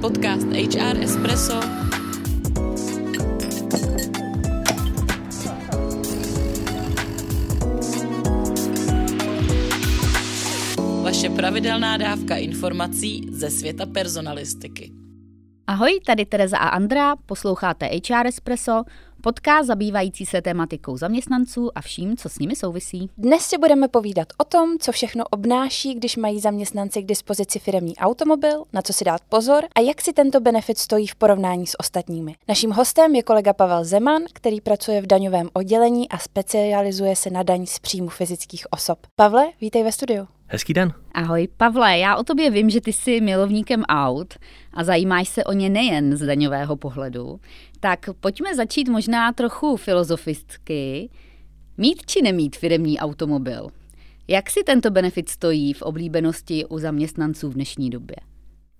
Podcast HR Espresso Vaše pravidelná dávka informací ze světa personalistiky. Ahoj, tady Tereza a Andra, posloucháte HR Espresso, podcast zabývající se tématikou zaměstnanců a vším, co s nimi souvisí. Dnes si budeme povídat o tom, co všechno obnáší, když mají zaměstnanci k dispozici firmní automobil, na co si dát pozor a jak si tento benefit stojí v porovnání s ostatními. Naším hostem je kolega Pavel Zeman, který pracuje v daňovém oddělení a specializuje se na daň z příjmu fyzických osob. Pavle, vítej ve studiu. Hezký den. Ahoj, Pavle, já o tobě vím, že ty jsi milovníkem aut a zajímáš se o ně nejen z daňového pohledu. Tak pojďme začít možná trochu filozoficky. Mít či nemít firemní automobil? Jak si tento benefit stojí v oblíbenosti u zaměstnanců v dnešní době?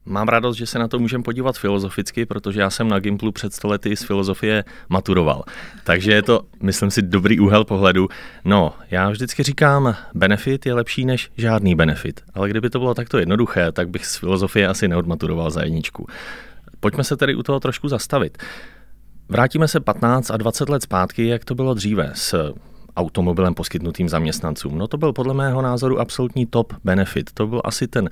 Mám radost, že se na to můžeme podívat filozoficky, protože já jsem na Gimplu před stolety z filozofie maturoval. Takže je to, myslím si, dobrý úhel pohledu. No, já vždycky říkám, benefit je lepší než žádný benefit. Ale kdyby to bylo takto jednoduché, tak bych z filozofie asi neodmaturoval za jedničku. Pojďme se tedy u toho trošku zastavit. Vrátíme se 15 a 20 let zpátky, jak to bylo dříve s automobilem poskytnutým zaměstnancům. No to byl podle mého názoru absolutní top benefit. To byl asi ten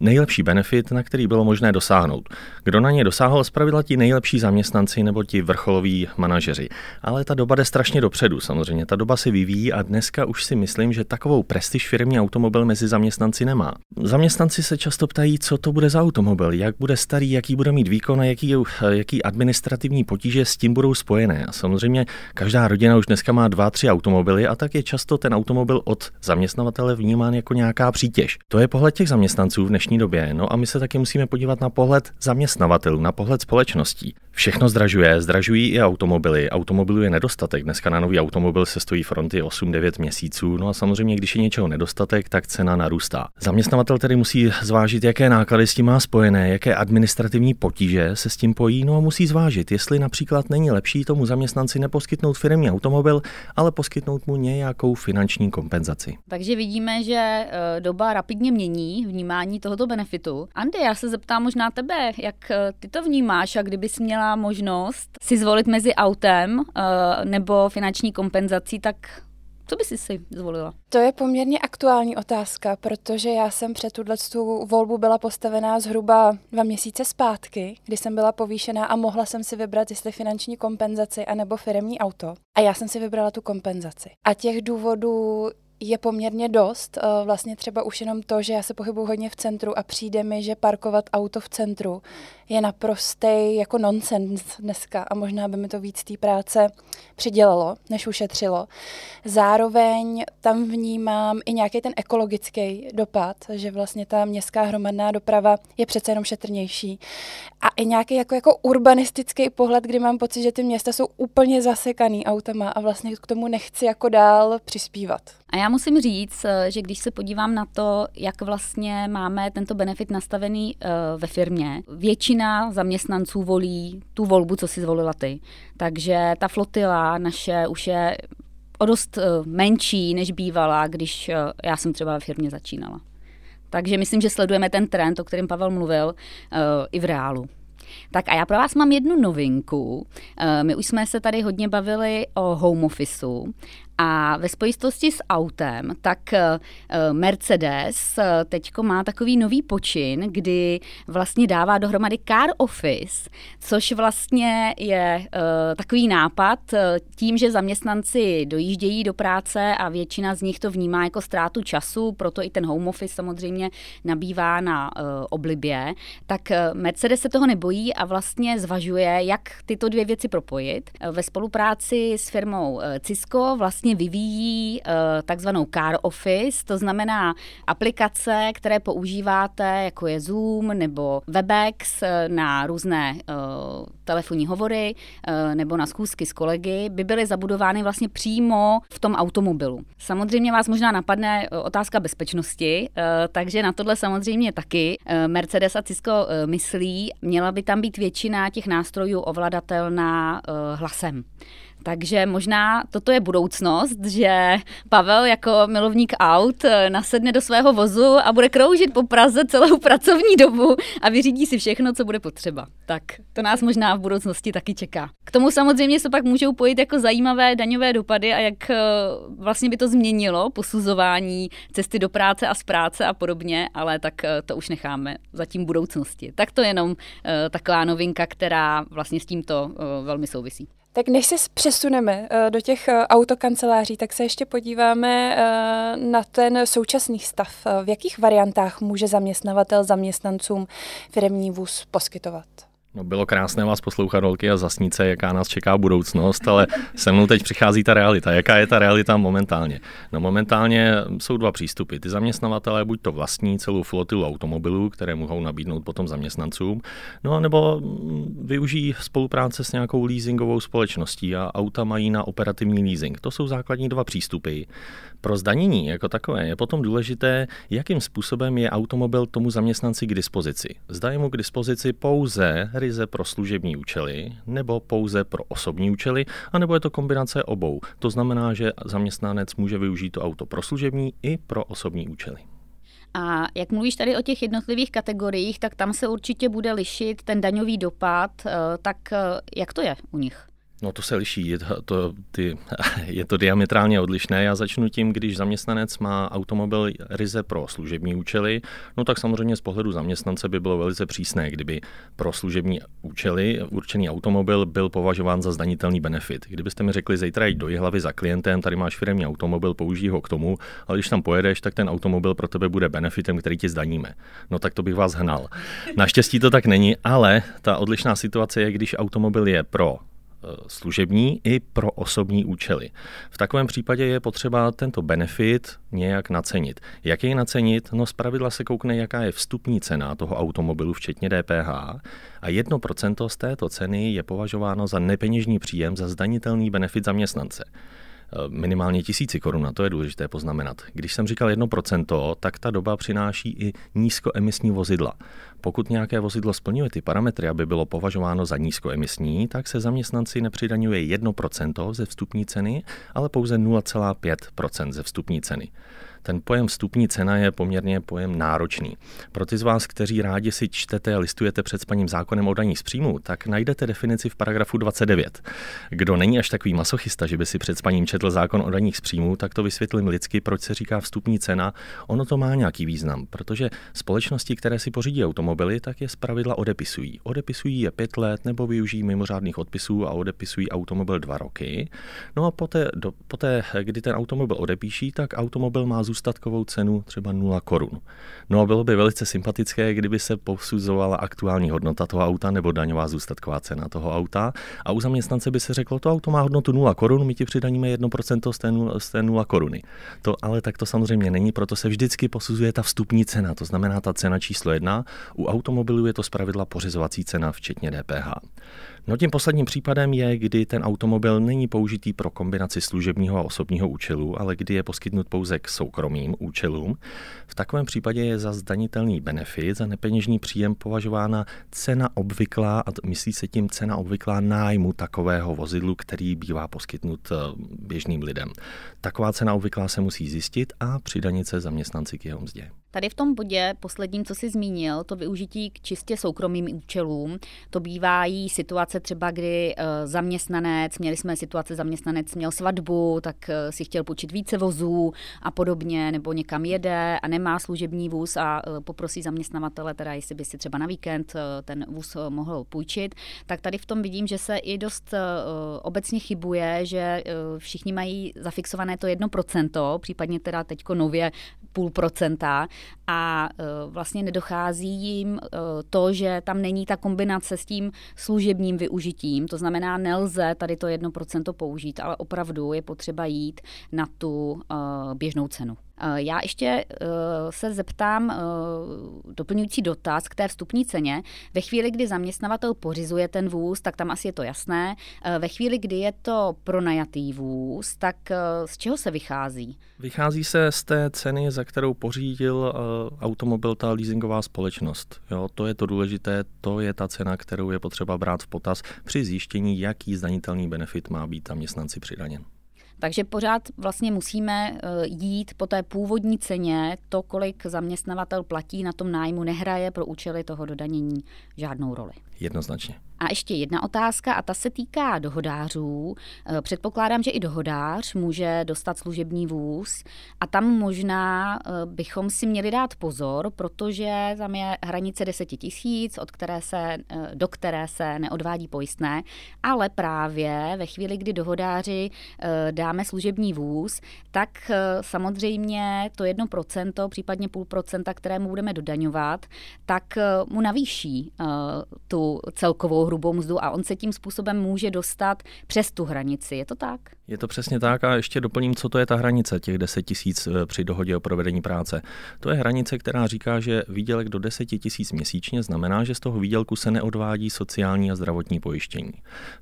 nejlepší benefit, na který bylo možné dosáhnout. Kdo na ně dosáhl, zpravidla ti nejlepší zaměstnanci nebo ti vrcholoví manažeři. Ale ta doba jde strašně dopředu, samozřejmě. Ta doba se vyvíjí a dneska už si myslím, že takovou prestiž firmní automobil mezi zaměstnanci nemá. Zaměstnanci se často ptají, co to bude za automobil, jak bude starý, jaký bude mít výkon a jaký, jaký administrativní potíže s tím budou spojené. A samozřejmě každá rodina už dneska má dva, tři automobily automobily a tak je často ten automobil od zaměstnavatele vnímán jako nějaká přítěž. To je pohled těch zaměstnanců v dnešní době. No a my se taky musíme podívat na pohled zaměstnavatelů, na pohled společností. Všechno zdražuje, zdražují i automobily. Automobilů je nedostatek. Dneska na nový automobil se stojí fronty 8-9 měsíců. No a samozřejmě, když je něčeho nedostatek, tak cena narůstá. Zaměstnavatel tedy musí zvážit, jaké náklady s tím má spojené, jaké administrativní potíže se s tím pojí, no a musí zvážit, jestli například není lepší tomu zaměstnanci neposkytnout firmní automobil, ale poskytnout mu nějakou finanční kompenzaci. Takže vidíme, že eh, doba rapidně mění vnímání tohoto benefitu. Andy, já se zeptám možná tebe, jak eh, ty to vnímáš a kdybys měla možnost si zvolit mezi autem uh, nebo finanční kompenzací, tak co by si si zvolila? To je poměrně aktuální otázka, protože já jsem před tuhle tu volbu byla postavená zhruba dva měsíce zpátky, kdy jsem byla povýšená a mohla jsem si vybrat, jestli finanční kompenzaci anebo firemní auto. A já jsem si vybrala tu kompenzaci. A těch důvodů je poměrně dost. Eh, vlastně třeba už jenom to, že já se pohybuji hodně v centru a přijde mi, že parkovat auto v centru je naprostý jako nonsens dneska a možná by mi to víc té práce přidělalo, než ušetřilo. Zároveň tam vnímám i nějaký ten ekologický dopad, že vlastně ta městská hromadná doprava je přece jenom šetrnější. A i nějaký jako, jako urbanistický pohled, kdy mám pocit, že ty města jsou úplně zasekaný autama a vlastně k tomu nechci jako dál přispívat. A já musím říct, eh, že když se podívám na to, jak vlastně máme tento benefit nastavený uh, ve firmě, většina zaměstnanců volí tu volbu, co si zvolila ty. Takže ta flotila naše už je o dost uh, menší, než bývala, když uh, já jsem třeba ve firmě začínala. Takže myslím, že sledujeme ten trend, o kterém Pavel mluvil, uh, i v reálu. Tak a já pro vás mám jednu novinku. My už jsme se tady hodně bavili o home officeu a ve spojitosti s autem, tak eh, Mercedes eh, teďko má takový nový počin, kdy vlastně dává dohromady car office, což vlastně je uh, takový nápad tím, že zaměstnanci dojíždějí do práce a většina z nich to vnímá jako ztrátu času, proto i ten home office samozřejmě nabývá na oblibě, tak Mercedes se toho nebojí a vlastně zvažuje, jak tyto dvě věci propojit. Ve spolupráci s firmou Cisco vlastně vlastně vyvíjí uh, takzvanou car office, to znamená aplikace, které používáte, jako je Zoom nebo Webex eh, na různé uh, telefonní hovory nebo na schůzky s kolegy, by byly zabudovány vlastně přímo v tom automobilu. Samozřejmě vás možná napadne otázka bezpečnosti, takže na tohle samozřejmě taky Mercedes a Cisco myslí, měla by tam být většina těch nástrojů ovladatelná hlasem. Takže možná toto je budoucnost, že Pavel jako milovník aut eh, nasedne do svého vozu a bude kroužit po Praze celou pracovní dobu a vyřídí si všechno, co bude potřeba. Tak to nás možná v budoucnosti taky čeká. K tomu samozřejmě se pak můžou pojít jako zajímavé daňové dopady a jak eh, vlastně by to změnilo posuzování cesty do práce a z práce a podobně, ale tak eh, to už necháme zatím budoucnosti. Tak to je jenom taková novinka, která vlastně s tímto velmi souvisí. Tak než se přesuneme eh, do těch eh, autokanceláří, tak se ještě podíváme eh, na ten současný stav. V jakých variantách může zaměstnavatel zaměstnancům firmní vůz poskytovat? No bylo krásné vás poslouchat, holky, a zasnít se, jaká nás čeká budoucnost, ale se mnou teď přichází ta realita. Jaká je ta realita momentálně? No momentálně jsou dva přístupy. Ty zaměstnavatelé buď to vlastní celou flotilu automobilů, které mohou nabídnout potom zaměstnancům, no nebo využijí spolupráce s nějakou leasingovou společností a auta mají na operativní leasing. To jsou základní dva přístupy. Pro zdanění jako takové je potom důležité, jakým způsobem je automobil tomu zaměstnanci k dispozici. Zda je mu k dispozici pouze ryze pro služební účely, nebo pouze pro osobní účely, anebo je to kombinace obou. To znamená, že zaměstnanec může využít to auto pro služební i pro osobní účely. A jak mluvíš tady o těch jednotlivých kategoriích, tak tam se určitě bude lišit ten daňový dopad. Eh, tak eh, jak to je u nich? No to se liší, je to, to, ty, je to diametrálně odlišné. Já začnu tím, když zaměstnanec má automobil ryze pro služební účely, no tak samozřejmě z pohledu zaměstnance by bylo velice přísné, kdyby pro služební účely určený automobil byl považován za zdanitelný benefit. Kdybyste mi řekli, zítra jít do hlavy za klientem, tady máš firmní automobil, použij ho k tomu, ale když tam pojedeš, tak ten automobil pro tebe bude benefitem, který ti zdaníme. No tak to bych vás hnal. Naštěstí to tak není, ale ta odlišná situace je, když automobil je pro služební i pro osobní účely. V takovém případě je potřeba tento benefit nějak nacenit. Jak jej nacenit? No zpravidla se koukne, jaká je vstupní cena toho automobilu, včetně DPH, a 1% z této ceny je považováno za nepeněžní příjem za zdanitelný benefit zaměstnance. Eh, minimálně tisíci korun, a to je důležité poznamenat. Když jsem říkal 1%, tak ta doba přináší i nízkoemisní vozidla. Pokud nějaké vozidlo splňuje ty parametry, aby bylo považováno za nízkoemisní, tak se zaměstnanci nepřidaňuje 1% ze vstupní ceny, ale pouze 0,5% ze vstupní ceny. Ten pojem vstupní cena je poměrně pojem náročný. Pro ty z vás, kteří rádi si čtete a listujete před spaním zákonem o daní z příjmu, tak najdete definici v paragrafu 29. Kdo není až takový masochista, že by si před spaním četl zákon o daních z příjmu, tak to vysvětlím lidsky, proč se říká vstupní cena. Ono to má nějaký význam, protože společnosti, které si pořídí automobily, tak je zpravidla odepisují. Odepisují je pět let nebo využijí mimořádných odpisů a odepisují automobil dva roky. No a poté, do, poté kdy ten automobil odepíší, tak automobil má zůstatkovou cenu třeba 0 korun. No a bylo by velice sympatické, kdyby se posuzovala aktuální hodnota toho auta nebo daňová zůstatková cena toho auta a u zaměstnance by se řeklo, to auto má hodnotu 0 korun, my ti přidaníme 1% z té 0, z té 0 koruny. To ale tak to samozřejmě není, proto se vždycky posuzuje ta vstupní cena, to znamená ta cena číslo 1. U automobilů je to zpravidla pořizovací cena, včetně DPH. No tím posledním případem je, kdy ten automobil není použitý pro kombinaci služebního a osobního účelu, ale kdy je poskytnut pouze k soukromým účelům. V takovém případě je za zdanitelný benefit, za nepeněžní příjem považována cena obvyklá, a myslí se tím cena obvyklá nájmu takového vozidlu, který bývá poskytnut eh, běžným lidem. Taková cena obvyklá se musí zjistit a přidanit se zaměstnanci k jeho mzdě. Tady v tom bodě, posledním, co jsi zmínil, to využití k čistě soukromým účelům, to bývají situace třeba, kdy uh, zaměstnanec, měli jsme situace, zaměstnanec měl svatbu, tak uh, si chtěl počít více vozů a podobně, nebo někam jede a nemá služební vůz a uh, poprosí zaměstnavatele, teda jestli by si třeba na víkend ten vůz mohl půjčit, tak tady v tom vidím, že se i dost obecně chybuje, že všichni mají zafixované to 1%, případně teda teďko nově půl procenta a e, vlastně nedochází jim e, to, že tam není ta kombinace s tím služebním využitím. To znamená, nelze tady to 1% použít, ale opravdu je potřeba jít na tu e, běžnou cenu. Eh, já ještě eh, se zeptám doplňující dotaz k té vstupní ceně. Ve chvíli, kdy zaměstnavatel pořizuje ten vůz, tak tam asi je to jasné. Ve chvíli, kdy je to pronajatý vůz, tak z čeho se vychází? Vychází se z té ceny, za kterou pořídil automobil ta leasingová společnost. Jo, to je to důležité, to je ta cena, kterou je potřeba brát v potaz při zjištění, jaký zdanitelný benefit má být zaměstnanci přidaněn. Takže pořád vlastně musíme eh, jít po té původní ceně, to, kolik zaměstnavatel platí na tom nájmu, nehraje pro účely toho dodanění žádnou roli. Jednoznačně. A ještě jedna otázka, a ta se týká dohodářů. Eh, předpokládám, že i dohodář může dostat služební vůz a tam možná eh, bychom si měli dát pozor, protože tam je hranice 10 tisíc, od které se, eh, do které se neodvádí pojistné, ale právě ve chvíli, kdy dohodáři dáme služební vůz, tak samozřejmě to 1%, případně půl procenta, kterému budeme dodaňovat, tak mu navýší tu celkovou hrubou mzdu a on se tím způsobem může dostat přes tu hranici. Je to tak? Je to přesně tak a ještě doplním, co to je ta hranice těch 10 tisíc eh, při dohodě o provedení práce. To je hranice, která říká, že výdělek do 10 tisíc měsíčně znamená, že z toho výdělku se neodvádí sociální a zdravotní pojištění.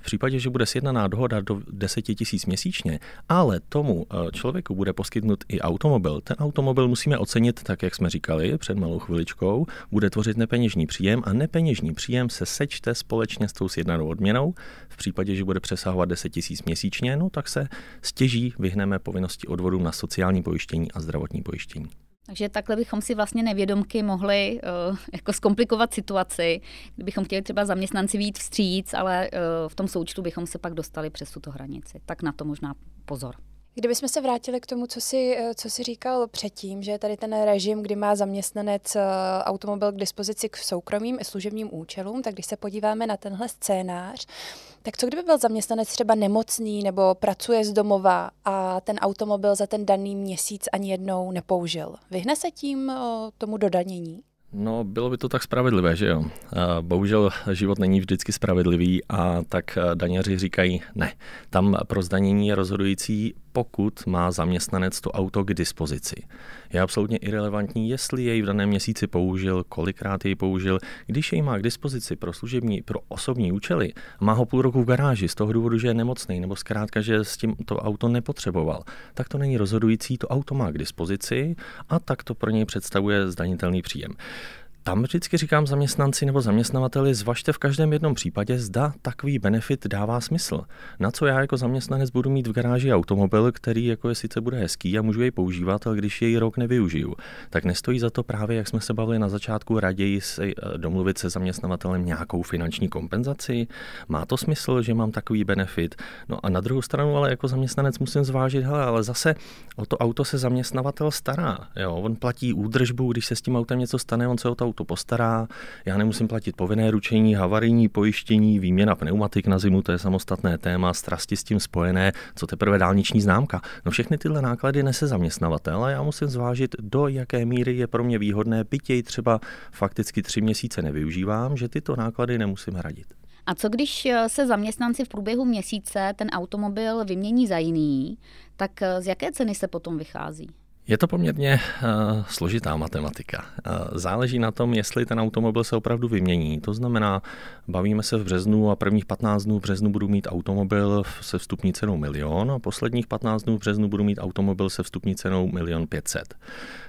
V případě, že bude sjednaná dohoda do 10 tisíc měsíčně, ale tomu eh, člověku bude poskytnut i automobil, ten automobil musíme ocenit tak, jak jsme říkali před malou chviličkou, bude tvořit nepeněžní příjem a nepeněžní příjem se sečte společně s tou sjednanou odměnou. V případě, že bude přesahovat 10 tisíc měsíčně, no tak se stěží vyhneme povinnosti odvodů na sociální pojištění a zdravotní pojištění. Takže takhle bychom si vlastně nevědomky mohli uh, jako zkomplikovat situaci, kdybychom chtěli třeba zaměstnanci vít vstříc, ale uh, v tom součtu bychom se pak dostali přes tuto hranici. Tak na to možná pozor. Kdybychom se vrátili k tomu, co jsi, eh, co jsi říkal předtím, že je tady ten režim, kdy má zaměstnanec automobil k dispozici k soukromým i služebním účelům, tak když se podíváme na tenhle scénář, tak co kdyby byl zaměstnanec třeba nemocný nebo pracuje z domova a ten automobil za ten daný měsíc ani jednou nepoužil? Vyhne se tím tomu dodanění? No, bylo by to tak spravedlivé, že jo. Bohužel život není vždycky spravedlivý a tak daňaři říkají ne. Tam pro zdanění je rozhodující pokud má zaměstnanec to auto k dispozici. Je absolutně irrelevantní, jestli jej v daném měsíci použil, kolikrát jej použil. Když jej má k dispozici pro služební, pro osobní účely, má ho půl roku v garáži z toho důvodu, že je nemocný, nebo zkrátka, že s tím to auto nepotřeboval, tak to není rozhodující, to auto má k dispozici a tak to pro něj představuje zdanitelný příjem. Tam vždycky říkám zaměstnanci nebo zaměstnavateli, zvažte v každém jednom případě, zda takový benefit dává smysl. Na co já jako zaměstnanec budu mít v garáži automobil, který jako je sice bude hezký a můžu jej používat, ale když jej rok nevyužiju, tak nestojí za to právě, jak jsme se bavili na začátku, raději si eh, domluvit se zaměstnavatelem nějakou finanční kompenzaci. Má to smysl, že mám takový benefit? No a na druhou stranu, ale jako zaměstnanec musím zvážit, hele, ale zase o to auto se zaměstnavatel stará. Jo? On platí údržbu, když se s tím autem něco stane, on se o to auto postará, já nemusím platit povinné ručení, havarijní pojištění, výměna pneumatik na zimu, to je samostatné téma, strasti s tím spojené, co teprve dálniční známka. No všechny tyhle náklady nese zaměstnavatel a já musím zvážit, do jaké míry je pro mě výhodné, byť jej třeba fakticky tři měsíce nevyužívám, že tyto náklady nemusím hradit. A co když eh, se zaměstnanci v průběhu měsíce ten automobil vymění za jiný, tak eh, z jaké ceny se potom vychází? Je to poměrně uh, složitá matematika. Uh, záleží na tom, jestli ten automobil se opravdu vymění. To znamená, bavíme se v březnu a prvních 15 dnů v březnu budu mít automobil se vstupní cenou milion a posledních 15 dnů v březnu budu mít automobil se vstupní cenou milion 500.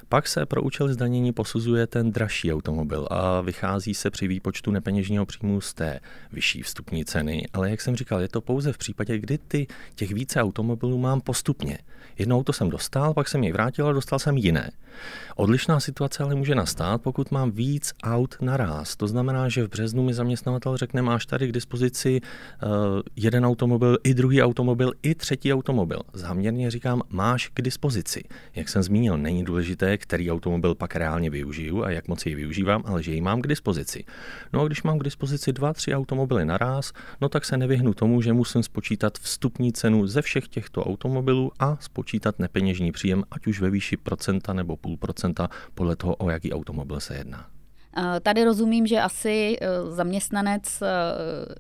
Pak se pro účel zdanění posuzuje ten dražší automobil a vychází se při výpočtu nepeněžního příjmu z té vyšší vstupní ceny. Ale jak jsem říkal, je to pouze v případě, kdy ty těch více automobilů mám postupně. Jednou to jsem dostal, pak jsem jej vrátil a dostal jsem jiné. Odlišná situace ale může nastat, pokud mám víc aut naraz. To znamená, že v březnu mi zaměstnavatel řekne, máš tady k dispozici uh, jeden automobil, i druhý automobil, i třetí automobil. Záměrně říkám, máš k dispozici. Jak jsem zmínil, není důležité, který automobil pak reálně využiju a jak moc jej využívám, ale že ji mám k dispozici. No a když mám k dispozici dva, tři automobily naraz, no tak se nevyhnu tomu, že musím spočítat vstupní cenu ze všech těchto automobilů a spočítat nepeněžní příjem, ať už ve výši procenta nebo půl procenta podle toho, o jaký automobil se jedná. Tady rozumím, že asi eh, zaměstnanec eh,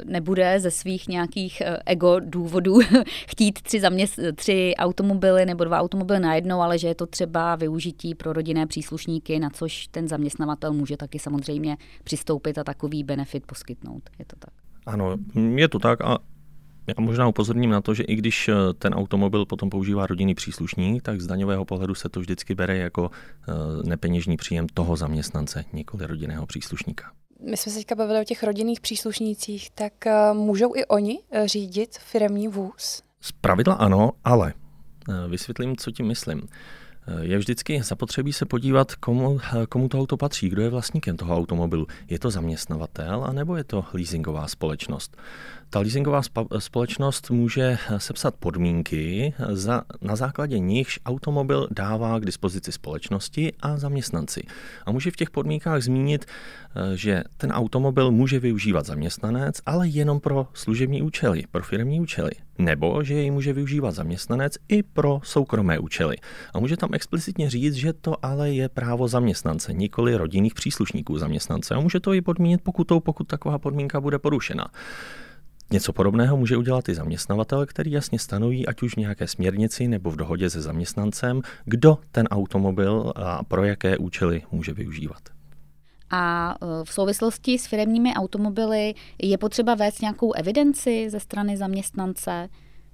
nebude ze svých nějakých eh, ego důvodů chtít tři, zaměst- tři automobily nebo dva automobily najednou, ale že je to třeba využití pro rodinné příslušníky, na což ten zaměstnavatel může taky samozřejmě přistoupit a takový benefit poskytnout. Je to tak? Ano, je to tak a já možná upozorním na to, že i když eh, ten automobil potom používá rodinný příslušník, tak z daňového pohledu se to vždycky bere jako eh, nepeněžní příjem toho zaměstnance, nikoli rodinného příslušníka. My jsme se teďka bavili o těch rodinných příslušnících, tak eh, můžou i oni řídit firemní vůz? Z pravidla ano, ale vysvětlím, co tím myslím. Je vždycky zapotřebí se podívat, komu, komu to auto patří, kdo je vlastníkem toho automobilu. Je to zaměstnavatel, anebo je to leasingová společnost? Ta leasingová společnost může sepsat podmínky, za, na základě nichž automobil dává k dispozici společnosti a zaměstnanci. A může v těch podmínkách zmínit, eh, že ten automobil může využívat zaměstnanec, ale jenom pro služební účely, pro firmní účely. Nebo že jej může využívat zaměstnanec i pro soukromé účely. A může tam explicitně říct, že to ale je právo zaměstnance, nikoli rodinných příslušníků zaměstnance. A může to i podmínit pokutou, pokud taková podmínka bude porušena. Něco podobného může udělat i zaměstnavatel, který jasně stanoví, ať už v nějaké směrnici nebo v dohodě se zaměstnancem, kdo ten automobil a pro jaké účely může využívat. A e, v souvislosti s firmními automobily je potřeba vést nějakou evidenci ze strany zaměstnance?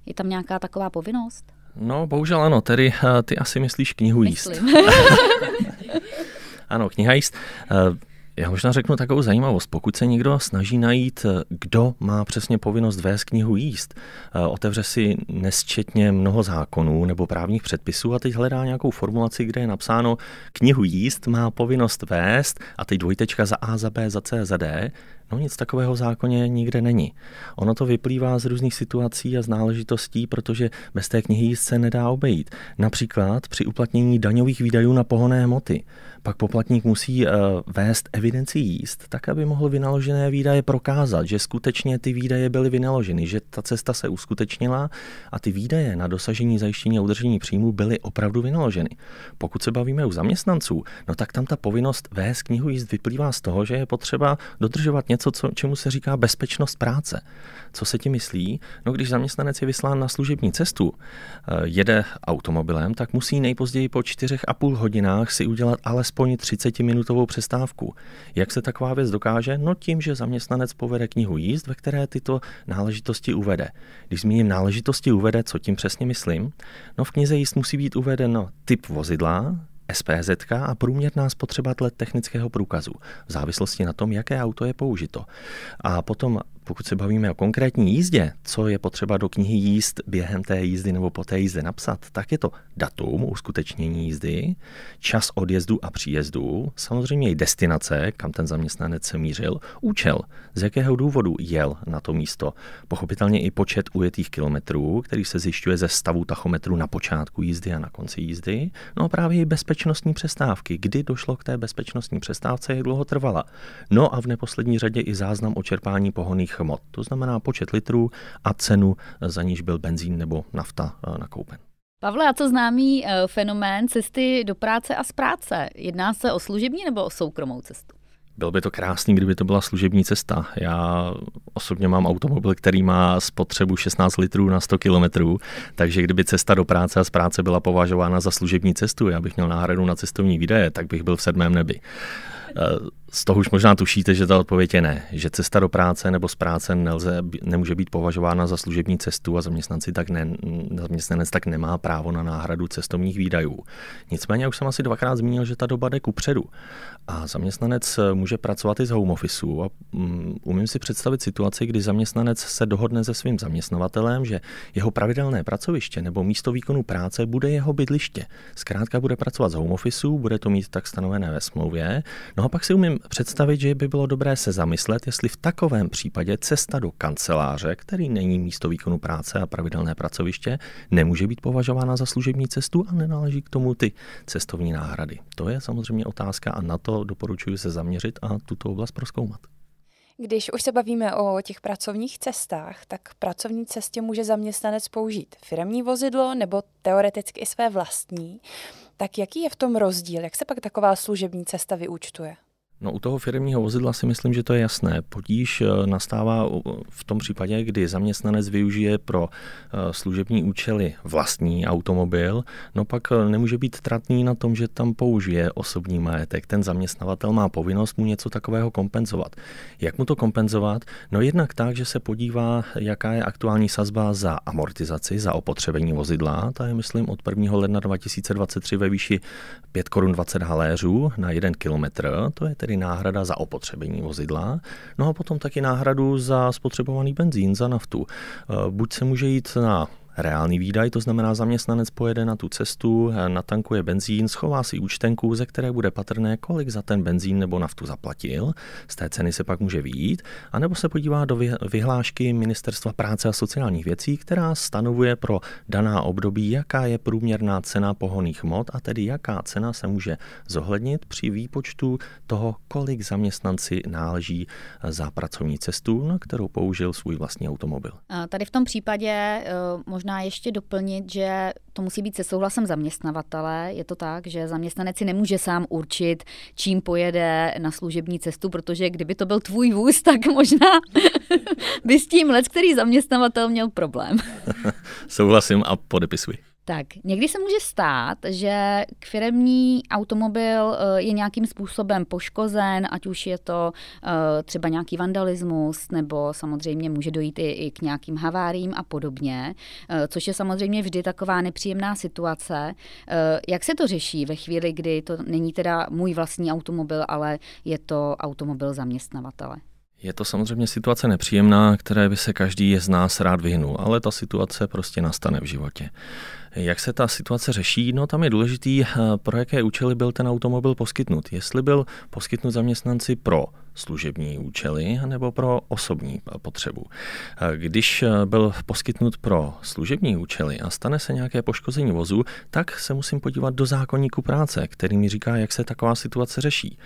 Je tam nějaká taková povinnost? No, bohužel ano, tedy e, ty asi myslíš knihu jíst. ano, kniha jíst. Já možná řeknu takovou zajímavost. Pokud se někdo snaží najít, kdo má přesně povinnost vést knihu jíst, eh, otevře si nesčetně mnoho zákonů nebo právních předpisů a teď hledá nějakou formulaci, kde je napsáno, knihu jíst má povinnost vést a teď dvojtečka za A, za B, za C, za D, No nic takového v zákoně nikde není. Ono to vyplývá z různých situací a z náležitostí, protože bez té knihy se nedá obejít. Například při uplatnění daňových výdajů na pohonné hmoty. Pak poplatník musí uh, vést evidenci jíst, tak aby mohl vynaložené výdaje prokázat, že skutečně ty výdaje byly vynaloženy, že ta cesta se uskutečnila a ty výdaje na dosažení zajištění a udržení příjmu byly opravdu vynaloženy. Pokud se bavíme u zaměstnanců, no tak tam ta povinnost vést knihu jíst vyplývá z toho, že je potřeba dodržovat něco, co, čemu se říká bezpečnost práce. Co se ti myslí? No, když zaměstnanec je vyslán na služební cestu, eh, jede automobilem, tak musí nejpozději po čtyřech a půl hodinách si udělat alespoň 30-minutovou přestávku. Jak se taková věc dokáže? No tím, že zaměstnanec povede knihu jízd, ve které tyto náležitosti uvede. Když zmíním náležitosti uvede, co tím přesně myslím? No v knize jíst musí být uveden typ vozidla, SPZ a průměrná spotřeba let technického průkazu v závislosti na tom, jaké auto je použito. A potom pokud se bavíme o konkrétní jízdě, co je potřeba do knihy jíst během té jízdy nebo po té jízde napsat, tak je to datum uskutečnění jízdy, čas odjezdu a příjezdu, samozřejmě i destinace, kam ten zaměstnanec se mířil, účel, z jakého důvodu jel na to místo, pochopitelně i počet ujetých kilometrů, který se zjišťuje ze stavu tachometru na počátku jízdy a na konci jízdy, no a právě i bezpečnostní přestávky, kdy došlo k té bezpečnostní přestávce, jak dlouho trvala. No a v neposlední řadě i záznam o čerpání pohoných hmot. To znamená počet litrů a cenu, za níž byl benzín nebo nafta eh, nakoupen. Pavle, a co známý eh, fenomén cesty do práce a z práce? Jedná se o služební nebo o soukromou cestu? Bylo by to krásný, kdyby to byla služební cesta. Já osobně mám automobil, který má spotřebu 16 litrů na 100 kilometrů, takže kdyby cesta do práce a z práce byla považována za služební cestu, já bych měl náhradu na cestovní výdaje, tak bych byl v sedmém nebi. Eh, z toho už možná tušíte, že ta odpověď je ne, že cesta do práce nebo z práce nelze, nemůže být považována za služební cestu a zaměstnanci tak ne, zaměstnanec tak nemá právo na náhradu cestovních výdajů. Nicméně už jsem asi dvakrát zmínil, že ta doba jde kupředu a zaměstnanec může pracovat i z home office a um, umím si představit situaci, kdy zaměstnanec se dohodne se svým zaměstnavatelem, že jeho pravidelné pracoviště nebo místo výkonu práce bude jeho bydliště. Zkrátka bude pracovat z home office, bude to mít tak stanovené ve smlouvě. No a pak si umím představit, že by bylo dobré se zamyslet, jestli v takovém případě cesta do kanceláře, který není místo výkonu práce a pravidelné pracoviště, nemůže být považována za služební cestu a nenáleží k tomu ty cestovní náhrady. To je samozřejmě otázka a na to doporučuji se zaměřit a tuto oblast proskoumat. Když už se bavíme o těch pracovních cestách, tak pracovní cestě může zaměstnanec použít firemní vozidlo nebo teoreticky i své vlastní. Tak jaký je v tom rozdíl? Jak se pak taková služební cesta vyúčtuje? No u toho firmního vozidla si myslím, že to je jasné. Potíž eh, nastává v tom případě, kdy zaměstnanec využije pro eh, služební účely vlastní automobil, no pak eh, nemůže být tratný na tom, že tam použije osobní majetek. Ten zaměstnavatel má povinnost mu něco takového kompenzovat. Jak mu to kompenzovat? No jednak tak, že se podívá, jaká je aktuální sazba za amortizaci, za opotřebení vozidla. Ta je, myslím, od 1. ledna 2023 ve výši 5 korun 20 haléřů na 1 kilometr. To je tedy tedy náhrada za opotřebení vozidla, no a potom taky náhradu za spotřebovaný benzín, za naftu. Eh, buď se může jít na reálný výdaj, to znamená zaměstnanec pojede na tu cestu, natankuje benzín, schová si účtenku, ze které bude patrné, kolik za ten benzín nebo naftu zaplatil. Z té ceny se pak může výjít, anebo se podívá do vyhlášky Ministerstva práce a sociálních věcí, která stanovuje pro daná období, jaká je průměrná cena pohoných hmot a tedy jaká cena se může zohlednit při výpočtu toho, kolik zaměstnanci náleží za pracovní cestu, na kterou použil svůj vlastní automobil. Tady v tom případě eh, možná možná ještě doplnit, že to musí být se souhlasem zaměstnavatele. Je to tak, že zaměstnanec si nemůže sám určit, čím pojede na služební cestu, protože kdyby to byl tvůj vůz, tak možná by s tím let, který zaměstnavatel měl problém. Souhlasím a podepisuji. Tak, někdy se může stát, že firemní automobil eh, je nějakým způsobem poškozen, ať už je to eh, třeba nějaký vandalismus, nebo samozřejmě může dojít i, i k nějakým haváriím a podobně, eh, což je samozřejmě vždy taková nepříjemná situace. Jak se to řeší ve chvíli, kdy to není teda můj vlastní automobil, ale je to automobil zaměstnavatele? Je to samozřejmě situace nepříjemná, které by se každý z nás rád vyhnul, ale ta situace prostě nastane v životě. Jak se ta situace řeší? No tam je důležitý, eh, pro jaké účely byl ten automobil poskytnut. Jestli byl poskytnut zaměstnanci pro služební účely nebo pro osobní potřebu. Když byl poskytnut pro služební účely a stane se nějaké poškození vozu, tak se musím podívat do zákonníku práce, který mi říká, jak se taková situace řeší.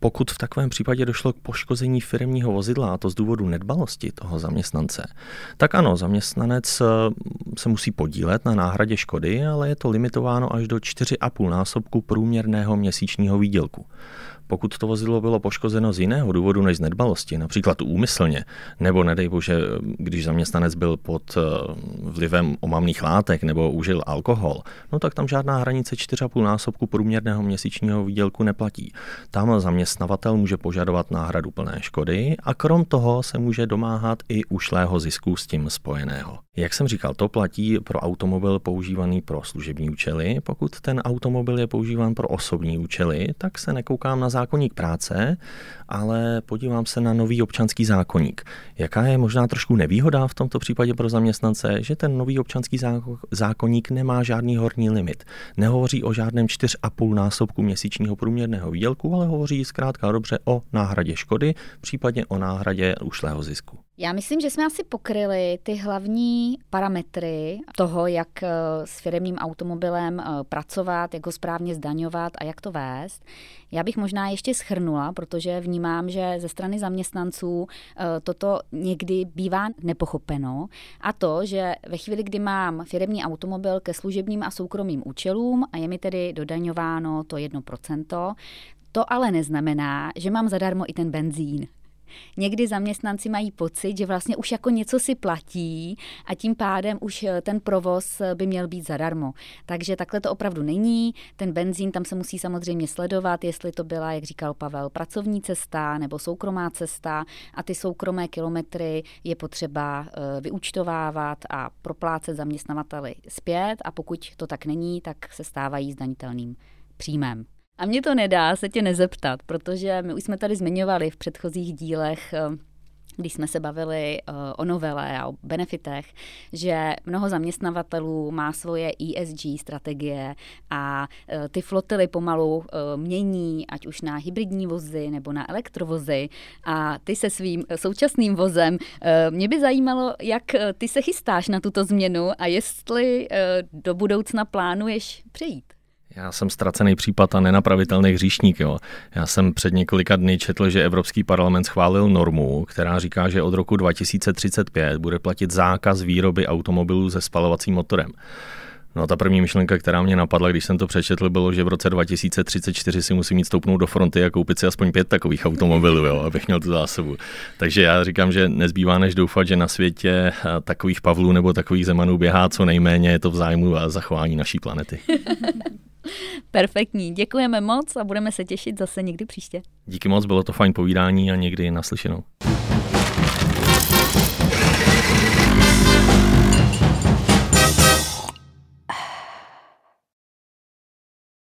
Pokud v takovém případě došlo k poškození firmního vozidla, a to z důvodu nedbalosti toho zaměstnance, tak ano, zaměstnanec eh, se musí podílet na náhradě škody, ale je to limitováno až do 4,5 násobku průměrného měsíčního výdělku. Pokud to vozidlo bylo poškozeno z jiného důvodu než z nedbalosti, například úmyslně, nebo nedej bože, když zaměstnanec byl pod eh, vlivem omamných látek nebo užil alkohol, no tak tam žádná hranice 4,5 násobku průměrného měsíčního výdělku neplatí. Tam zaměstnavatel může požadovat náhradu plné škody a krom toho se může domáhat i ušlého zisku s tím spojeného. Jak jsem říkal, to platí pro automobil používaný pro služební účely. Pokud ten automobil je používán pro osobní účely, tak se nekoukám na zákonník práce, ale podívám se na nový občanský zákonník. Jaká je možná trošku nevýhoda v tomto případě pro zaměstnance, že ten nový občanský zákonník nemá žádný horní limit. Nehovoří o žádném 4,5 násobku měsíčního průměrného výdělku, ale hovoří zkrátka dobře o náhradě škody, případně o náhradě ušlého zisku. Já myslím, že jsme asi pokryli ty hlavní parametry toho, jak eh, s firmním automobilem eh, pracovat, jak ho správně zdaňovat a jak to vést. Já bych možná ještě schrnula, protože vnímám, že ze strany zaměstnanců eh, toto někdy bývá nepochopeno. A to, že ve chvíli, kdy mám firmní automobil ke služebním a soukromým účelům a je mi tedy dodaňováno to 1%, to ale neznamená, že mám zadarmo i ten benzín. Někdy zaměstnanci mají pocit, že vlastně už jako něco si platí a tím pádem už eh, ten provoz eh, by měl být zadarmo. Takže takhle to opravdu není. Ten benzín tam se musí samozřejmě sledovat, jestli to byla, jak říkal Pavel, pracovní cesta nebo soukromá cesta a ty soukromé kilometry je potřeba eh, vyúčtovávat a proplácet zaměstnavateli zpět a pokud to tak není, tak se stávají zdanitelným příjmem. A mě to nedá se tě nezeptat, protože my už jsme tady zmiňovali v předchozích dílech eh, když jsme se bavili uh, o novele a o benefitech, že mnoho zaměstnavatelů má svoje ESG strategie a uh, ty flotily pomalu mění, ať už na hybridní vozy nebo na elektrovozy a ty se svým současným vozem. Mě by zajímalo, jak ty se chystáš na tuto změnu a jestli do budoucna plánuješ přejít. Já jsem ztracený případ a nenapravitelný hříšník. Jo. Já jsem před několika dny četl, že Evropský parlament schválil normu, která říká, že od roku 2035 bude platit zákaz výroby automobilů se spalovacím motorem. No ta první myšlenka, která mě napadla, když jsem to přečetl, bylo, že v roce 2034 si musím jít stoupnout do fronty a koupit si aspoň pět takových automobilů, jo, abych měl tu zásobu. Takže já říkám, že nezbývá než doufat, že na světě eh, takových Pavlů nebo takových Zemanů běhá co nejméně, je to v zájmu a zachování naší planety. Perfektní, děkujeme moc a budeme se těšit zase někdy příště. Díky moc, bylo to fajn povídání a někdy naslyšenou.